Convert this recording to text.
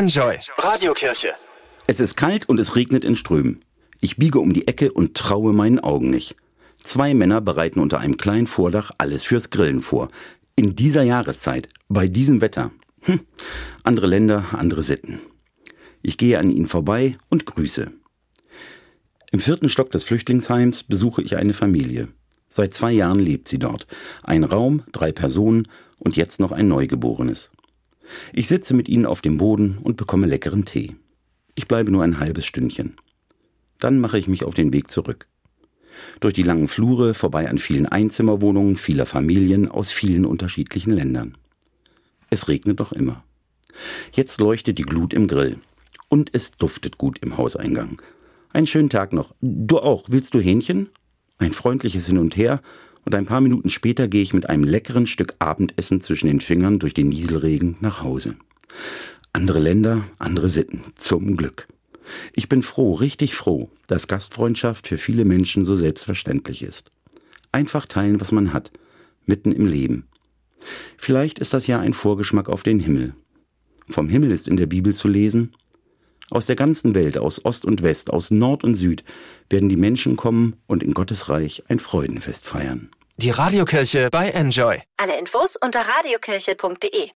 Enjoy Radiokirche. Es ist kalt und es regnet in Strömen. Ich biege um die Ecke und traue meinen Augen nicht. Zwei Männer bereiten unter einem kleinen Vordach alles fürs Grillen vor. In dieser Jahreszeit, bei diesem Wetter. Hm. Andere Länder, andere Sitten. Ich gehe an ihnen vorbei und grüße. Im vierten Stock des Flüchtlingsheims besuche ich eine Familie. Seit zwei Jahren lebt sie dort. Ein Raum, drei Personen und jetzt noch ein Neugeborenes. Ich sitze mit ihnen auf dem Boden und bekomme leckeren Tee. Ich bleibe nur ein halbes Stündchen. Dann mache ich mich auf den Weg zurück. Durch die langen Flure, vorbei an vielen Einzimmerwohnungen vieler Familien aus vielen unterschiedlichen Ländern. Es regnet doch immer. Jetzt leuchtet die Glut im Grill. Und es duftet gut im Hauseingang. Einen schönen Tag noch. Du auch. Willst du Hähnchen? Ein freundliches Hin und Her und ein paar Minuten später gehe ich mit einem leckeren Stück Abendessen zwischen den Fingern durch den Nieselregen nach Hause. Andere Länder, andere Sitten, zum Glück. Ich bin froh, richtig froh, dass Gastfreundschaft für viele Menschen so selbstverständlich ist. Einfach teilen, was man hat, mitten im Leben. Vielleicht ist das ja ein Vorgeschmack auf den Himmel. Vom Himmel ist in der Bibel zu lesen, aus der ganzen Welt, aus Ost und West, aus Nord und Süd, werden die Menschen kommen und in Gottes Reich ein Freudenfest feiern. Die Radiokirche bei Enjoy. Alle Infos unter radiokirche.de